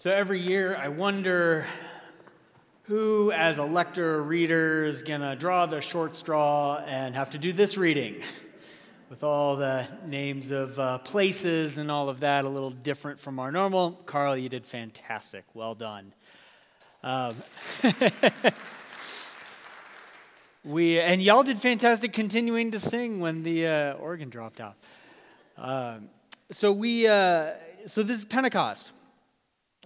So every year I wonder who, as a lector or reader, is going to draw the short straw and have to do this reading with all the names of uh, places and all of that, a little different from our normal. Carl, you did fantastic. Well done. Um, we, and y'all did fantastic continuing to sing when the uh, organ dropped out. Um, so we, uh, so this is Pentecost.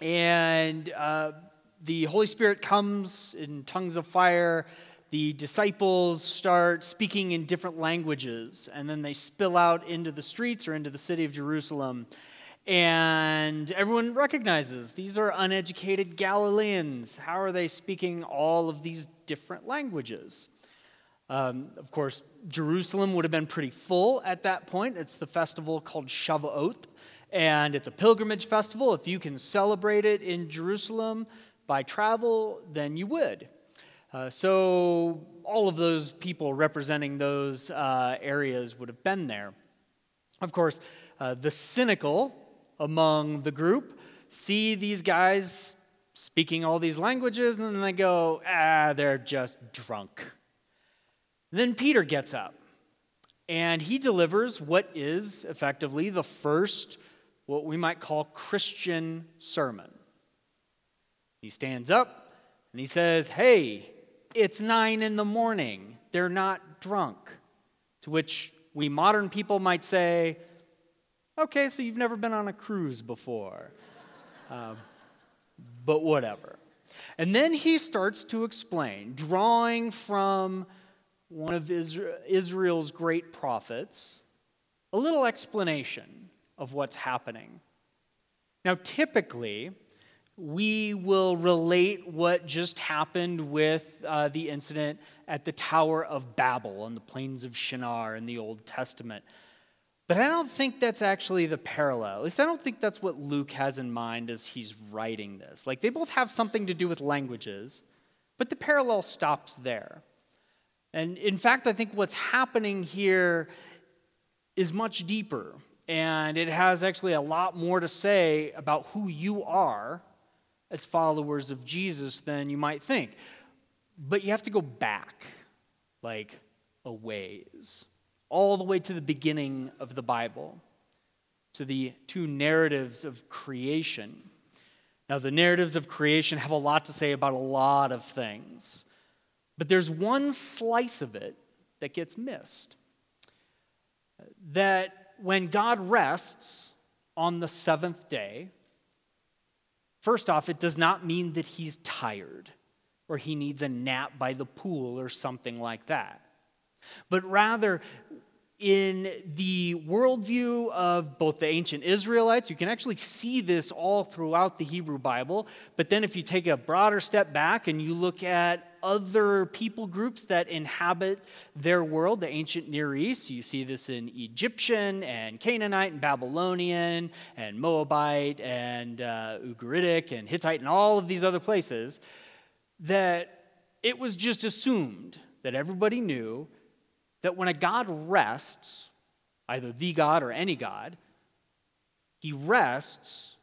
And uh, the Holy Spirit comes in tongues of fire. The disciples start speaking in different languages, and then they spill out into the streets or into the city of Jerusalem. And everyone recognizes these are uneducated Galileans. How are they speaking all of these different languages? Um, of course, Jerusalem would have been pretty full at that point. It's the festival called Shavuot, and it's a pilgrimage festival. If you can celebrate it in Jerusalem by travel, then you would. Uh, so all of those people representing those uh, areas would have been there. Of course, uh, the cynical among the group see these guys speaking all these languages, and then they go, ah, they're just drunk. Then Peter gets up, and he delivers what is effectively the first what we might call Christian sermon. He stands up and he says, Hey, it's nine in the morning. They're not drunk. To which we modern people might say, Okay, so you've never been on a cruise before. Um, but whatever. And then he starts to explain, drawing from one of Israel's great prophets, a little explanation of what's happening. Now, typically, we will relate what just happened with uh, the incident at the Tower of Babel on the plains of Shinar in the Old Testament. But I don't think that's actually the parallel. At least I don't think that's what Luke has in mind as he's writing this. Like, they both have something to do with languages, but the parallel stops there. And in fact, I think what's happening here is much deeper. And it has actually a lot more to say about who you are as followers of Jesus than you might think. But you have to go back, like a ways, all the way to the beginning of the Bible, to the two narratives of creation. Now, the narratives of creation have a lot to say about a lot of things, but there's one slice of it that gets missed. That when God rests on the seventh day, first off, it does not mean that he's tired or he needs a nap by the pool or something like that. But rather, in the worldview of both the ancient Israelites, you can actually see this all throughout the Hebrew Bible. But then, if you take a broader step back and you look at other people groups that inhabit their world, the ancient Near East, you see this in Egyptian and Canaanite and Babylonian and Moabite and uh, Ugaritic and Hittite and all of these other places, that it was just assumed that everybody knew that when a God rests, either the God or any God, he rests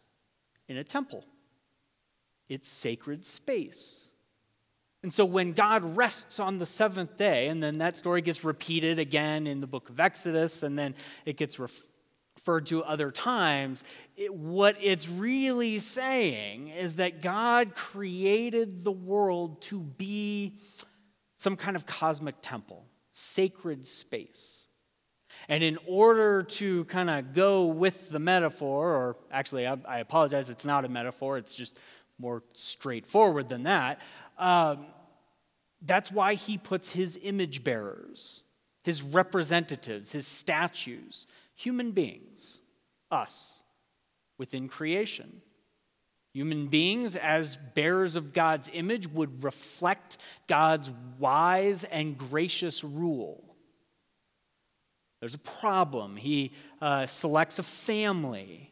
in a temple. It's sacred space. And so when God rests on the seventh day, and then that story gets repeated again in the book of Exodus, and then it gets referred to other times, it, what it's really saying is that God created the world to be some kind of cosmic temple sacred space. And in order to kind of go with the metaphor, or actually, I, I, apologize, it's not a metaphor, it's just more straightforward than that. Um, that's why he puts his image bearers, his representatives, his statues, human beings, us, within creation. Human beings, as bearers of God's image, would reflect God's wise and gracious rule. There's a problem. He uh, selects a family,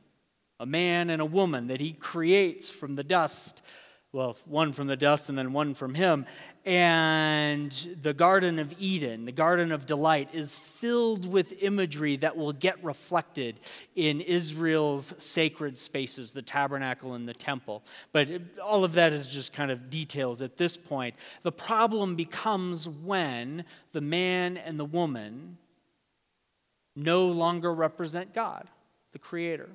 a man and a woman that he creates from the dust well, one from the dust and then one from him. And the Garden of Eden, the Garden of Delight, is filled with imagery that will get reflected in Israel's sacred spaces, the tabernacle and the temple. But all of that is just kind of details at this point. The problem becomes when the man and the woman no longer represent God, the Creator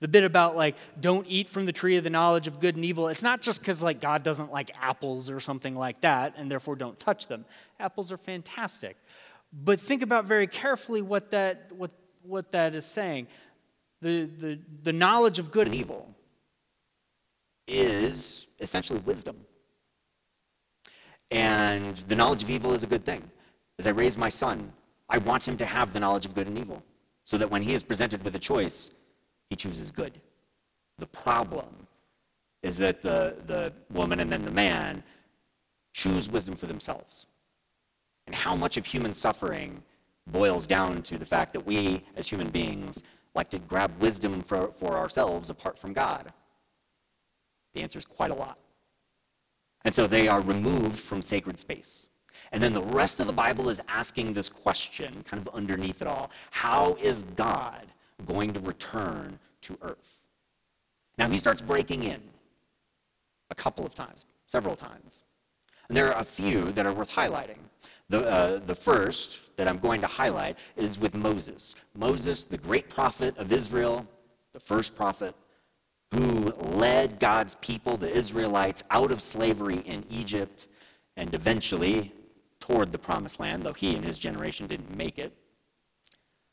the bit about like don't eat from the tree of the knowledge of good and evil. It's not just because like god doesn't like apples or something like that and therefore don't touch them. Apples are fantastic. But think about very carefully what that what what that is saying. The the, the knowledge of good and evil is essentially wisdom. And the knowledge of evil is a good thing. As i raise my son i want him to have the knowledge of good and evil so that when he is presented with a choice he chooses good. The problem is that the, the woman and then the man choose wisdom for themselves. And how much of human suffering boils down to the fact that we, as human beings, like to grab wisdom for, for ourselves apart from God? The answer is quite a lot. And so they are removed from sacred space. And then the rest of the Bible is asking this question, kind of underneath it all How is God going to return to earth. Now he starts breaking in a couple of times, several times. And there are a few that are worth highlighting. The, uh, the first that I'm going to highlight is with Moses. Moses, the great prophet of Israel, the first prophet, who led God's people, the Israelites, out of slavery in Egypt and eventually toward the promised land, though he and his generation didn't make it.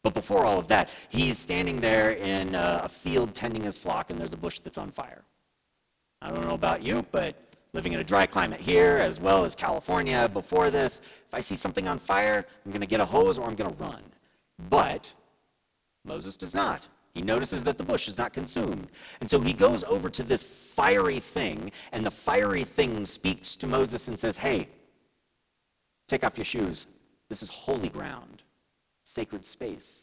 But before all of that, he's standing there in uh, a field tending his flock, and there's a bush that's on fire. I don't know about you, but living in a dry climate here, as well as California before this, if I see something on fire, I'm going to get a hose or I'm going to run. But Moses does not. He notices that the bush is not consumed. And so he goes over to this fiery thing, and the fiery thing speaks to Moses and says, Hey, take off your shoes. This is holy ground sacred space.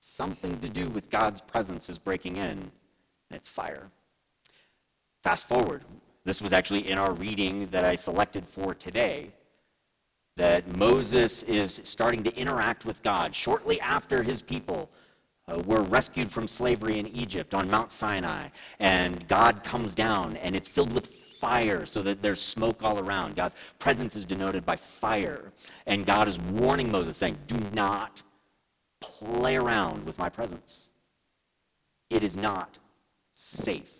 Something to do with God's presence is breaking in, and it's fire. Fast forward. This was actually in our reading that I selected for today. That Moses is starting to interact with God shortly after his people uh, were rescued from slavery in Egypt on Mount Sinai. And God comes down, and it's filled with fire so that there's smoke all around. God's presence is denoted by fire. And God is warning Moses, saying, Do not play around with my presence. It is not safe.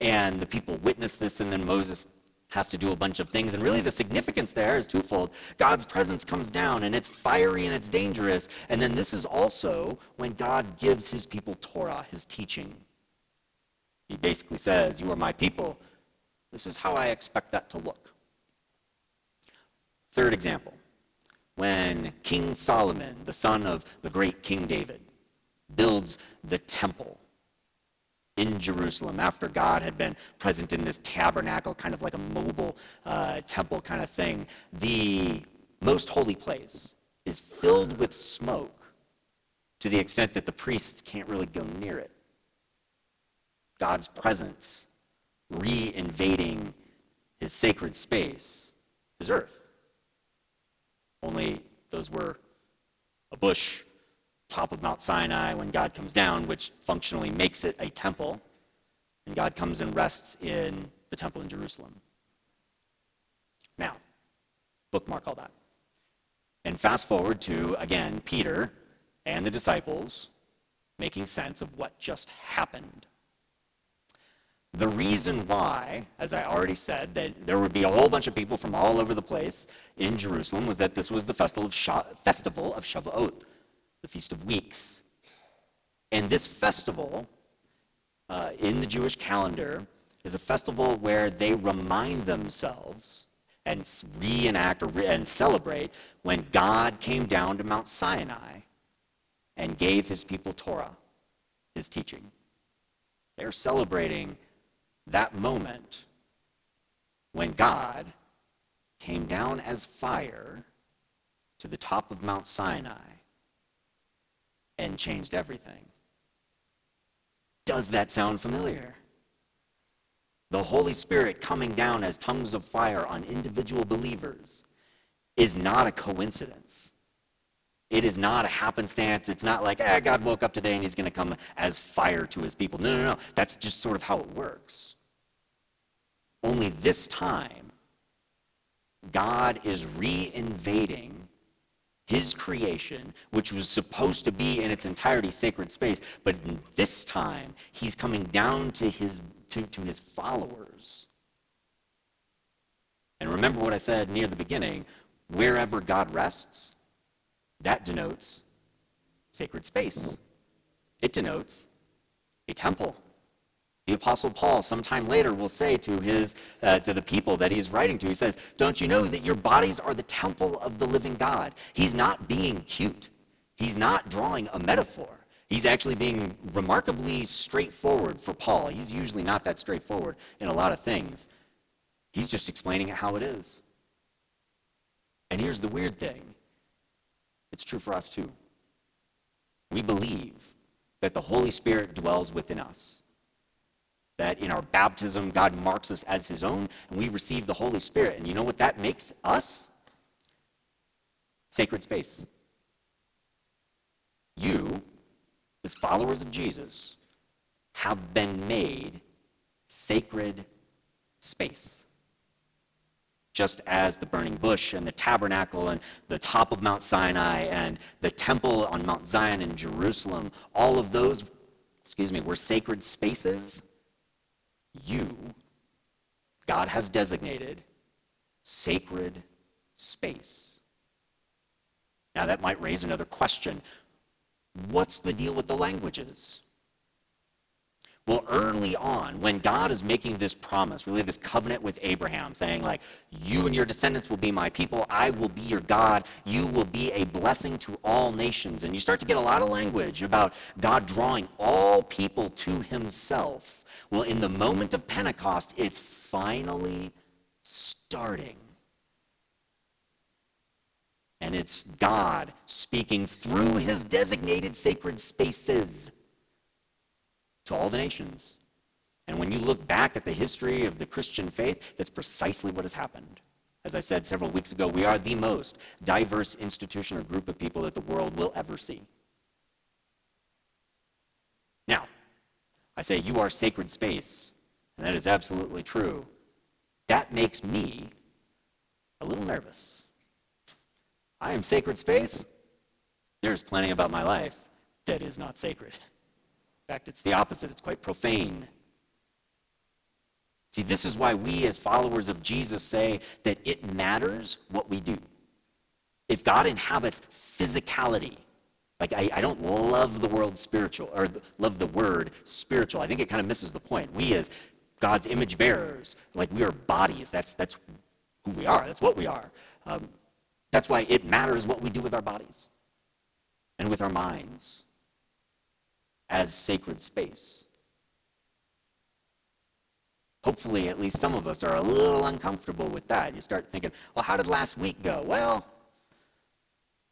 And the people witness this, and then Moses has to do a bunch of things. And really, the significance there is twofold. God's presence comes down, and it's fiery and it's dangerous. And then this is also when God gives his people Torah, his teaching. He basically says, You are my people. This is how I expect that to look. Third example when King Solomon, the son of the great King David, builds the temple in Jerusalem after God had been present in this tabernacle, kind of like a mobile uh, temple kind of thing, the most holy place is filled with smoke to the extent that the priests can't really go near it. God's presence re invading his sacred space, his earth. Only those were a bush top of Mount Sinai when God comes down, which functionally makes it a temple, and God comes and rests in the temple in Jerusalem. Now, bookmark all that. And fast forward to, again, Peter and the disciples making sense of what just happened. The reason why, as I already said, that there would be a whole bunch of people from all over the place in Jerusalem was that this was the festival of, Sha- festival of Shavuot, the Feast of Weeks. And this festival uh, in the Jewish calendar is a festival where they remind themselves and reenact or re- and celebrate when God came down to Mount Sinai and gave his people Torah, his teaching. They're celebrating that moment when God came down as fire to the top of Mount Sinai and changed everything. Does that sound familiar? The Holy Spirit coming down as tongues of fire on individual believers is not a coincidence. It is not a happenstance. It's not like, eh, God woke up today and he's going to come as fire to his people. No, no, no. That's just sort of how it works. Only this time, God is reinvading his creation, which was supposed to be in its entirety sacred space, but this time, he's coming down to his, to, to his followers. And remember what I said near the beginning wherever God rests, that denotes sacred space. It denotes a temple. The Apostle Paul, sometime later, will say to, his, uh, to the people that he's writing to, he says, Don't you know that your bodies are the temple of the living God? He's not being cute, he's not drawing a metaphor. He's actually being remarkably straightforward for Paul. He's usually not that straightforward in a lot of things. He's just explaining it how it is. And here's the weird thing it's true for us too. We believe that the Holy Spirit dwells within us. That in our baptism, God marks us as his own, and we receive the Holy Spirit. And you know what that makes us? Sacred space. You, as followers of Jesus, have been made sacred space just as the burning bush and the tabernacle and the top of Mount Sinai and the temple on Mount Zion in Jerusalem, all of those, excuse me, were sacred spaces. You, God has designated sacred space. Now, that might raise another question. What's the deal with the languages? Well, early on, when God is making this promise, really this covenant with Abraham, saying, like, you and your descendants will be my people, I will be your God, you will be a blessing to all nations. And you start to get a lot of language about God drawing all people to himself. Well, in the moment of Pentecost, it's finally starting. And it's God speaking through his designated sacred spaces to all the nations. And when you look back at the history of the Christian faith, that's precisely what has happened. As I said several weeks ago, we are the most diverse institution or group of people that the world will ever see. Now, I say you are sacred space, and that is absolutely true. That makes me a little nervous. I am sacred space. There's plenty about my life that is not sacred. In fact, it's the opposite, it's quite profane. See, this is why we, as followers of Jesus, say that it matters what we do. If God inhabits physicality, like I, I don't love the word spiritual, or love the word spiritual. I think it kind of misses the point. We, as God's image bearers, like we are bodies. That's that's who we are. That's what we are. Um, that's why it matters what we do with our bodies and with our minds as sacred space. Hopefully, at least some of us are a little uncomfortable with that. You start thinking, well, how did last week go? Well,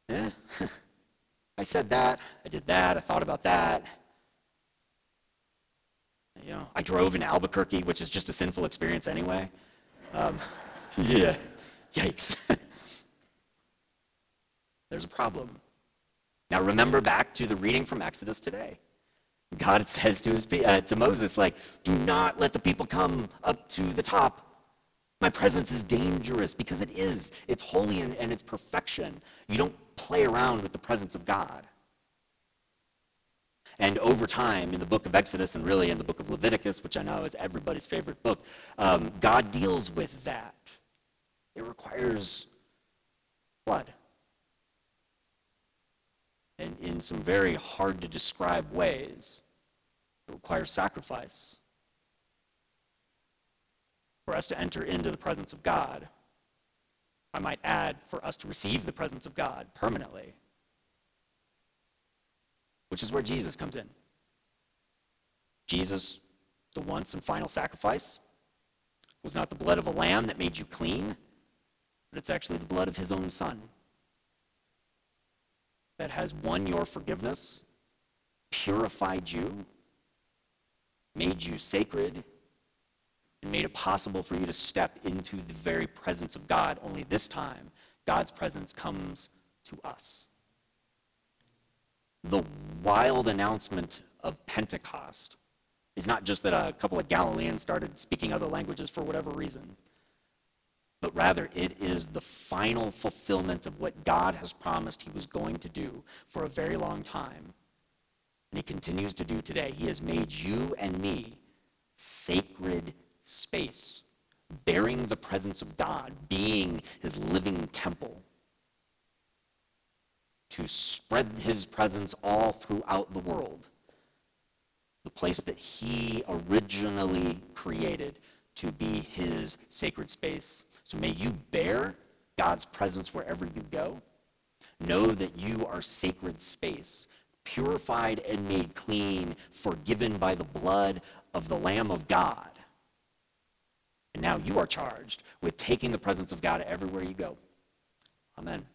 yeah, I said that, I did that, I thought about that. You know, I drove in Albuquerque, which is just a sinful experience anyway. Um, yeah, yikes. There's a problem. Now remember back to the reading from Exodus today. God says to, his, uh, to Moses, like, do not let the people come up to the top. My presence is dangerous because it is. It's holy and, and it's perfection. You don't play around with the presence of God. And over time, in the book of Exodus and really in the book of Leviticus, which I know is everybody's favorite book, um, God deals with that. It requires blood. And in some very hard to describe ways. It requires sacrifice for us to enter into the presence of God. I might add, for us to receive the presence of God permanently, which is where Jesus comes in. Jesus, the once and final sacrifice, was not the blood of a lamb that made you clean, but it's actually the blood of his own son that has won your forgiveness, purified you, made you sacred, and made it possible for you to step into the very presence of God. Only this time, God's presence comes to us. The wild announcement of Pentecost is not just that a couple of Galileans started speaking other languages for whatever reason, but rather it is the final fulfillment of what God has promised he was going to do for a very long time. And he continues to do today. He has made you and me sacred space, bearing the presence of God, being his living temple to spread his presence all throughout the world. The place that he originally created to be his sacred space. So may you bear God's presence wherever you go. Know that you are sacred space, purified and made clean, forgiven by the blood of the Lamb of God. And now you are charged with taking the presence of God everywhere you go. Amen.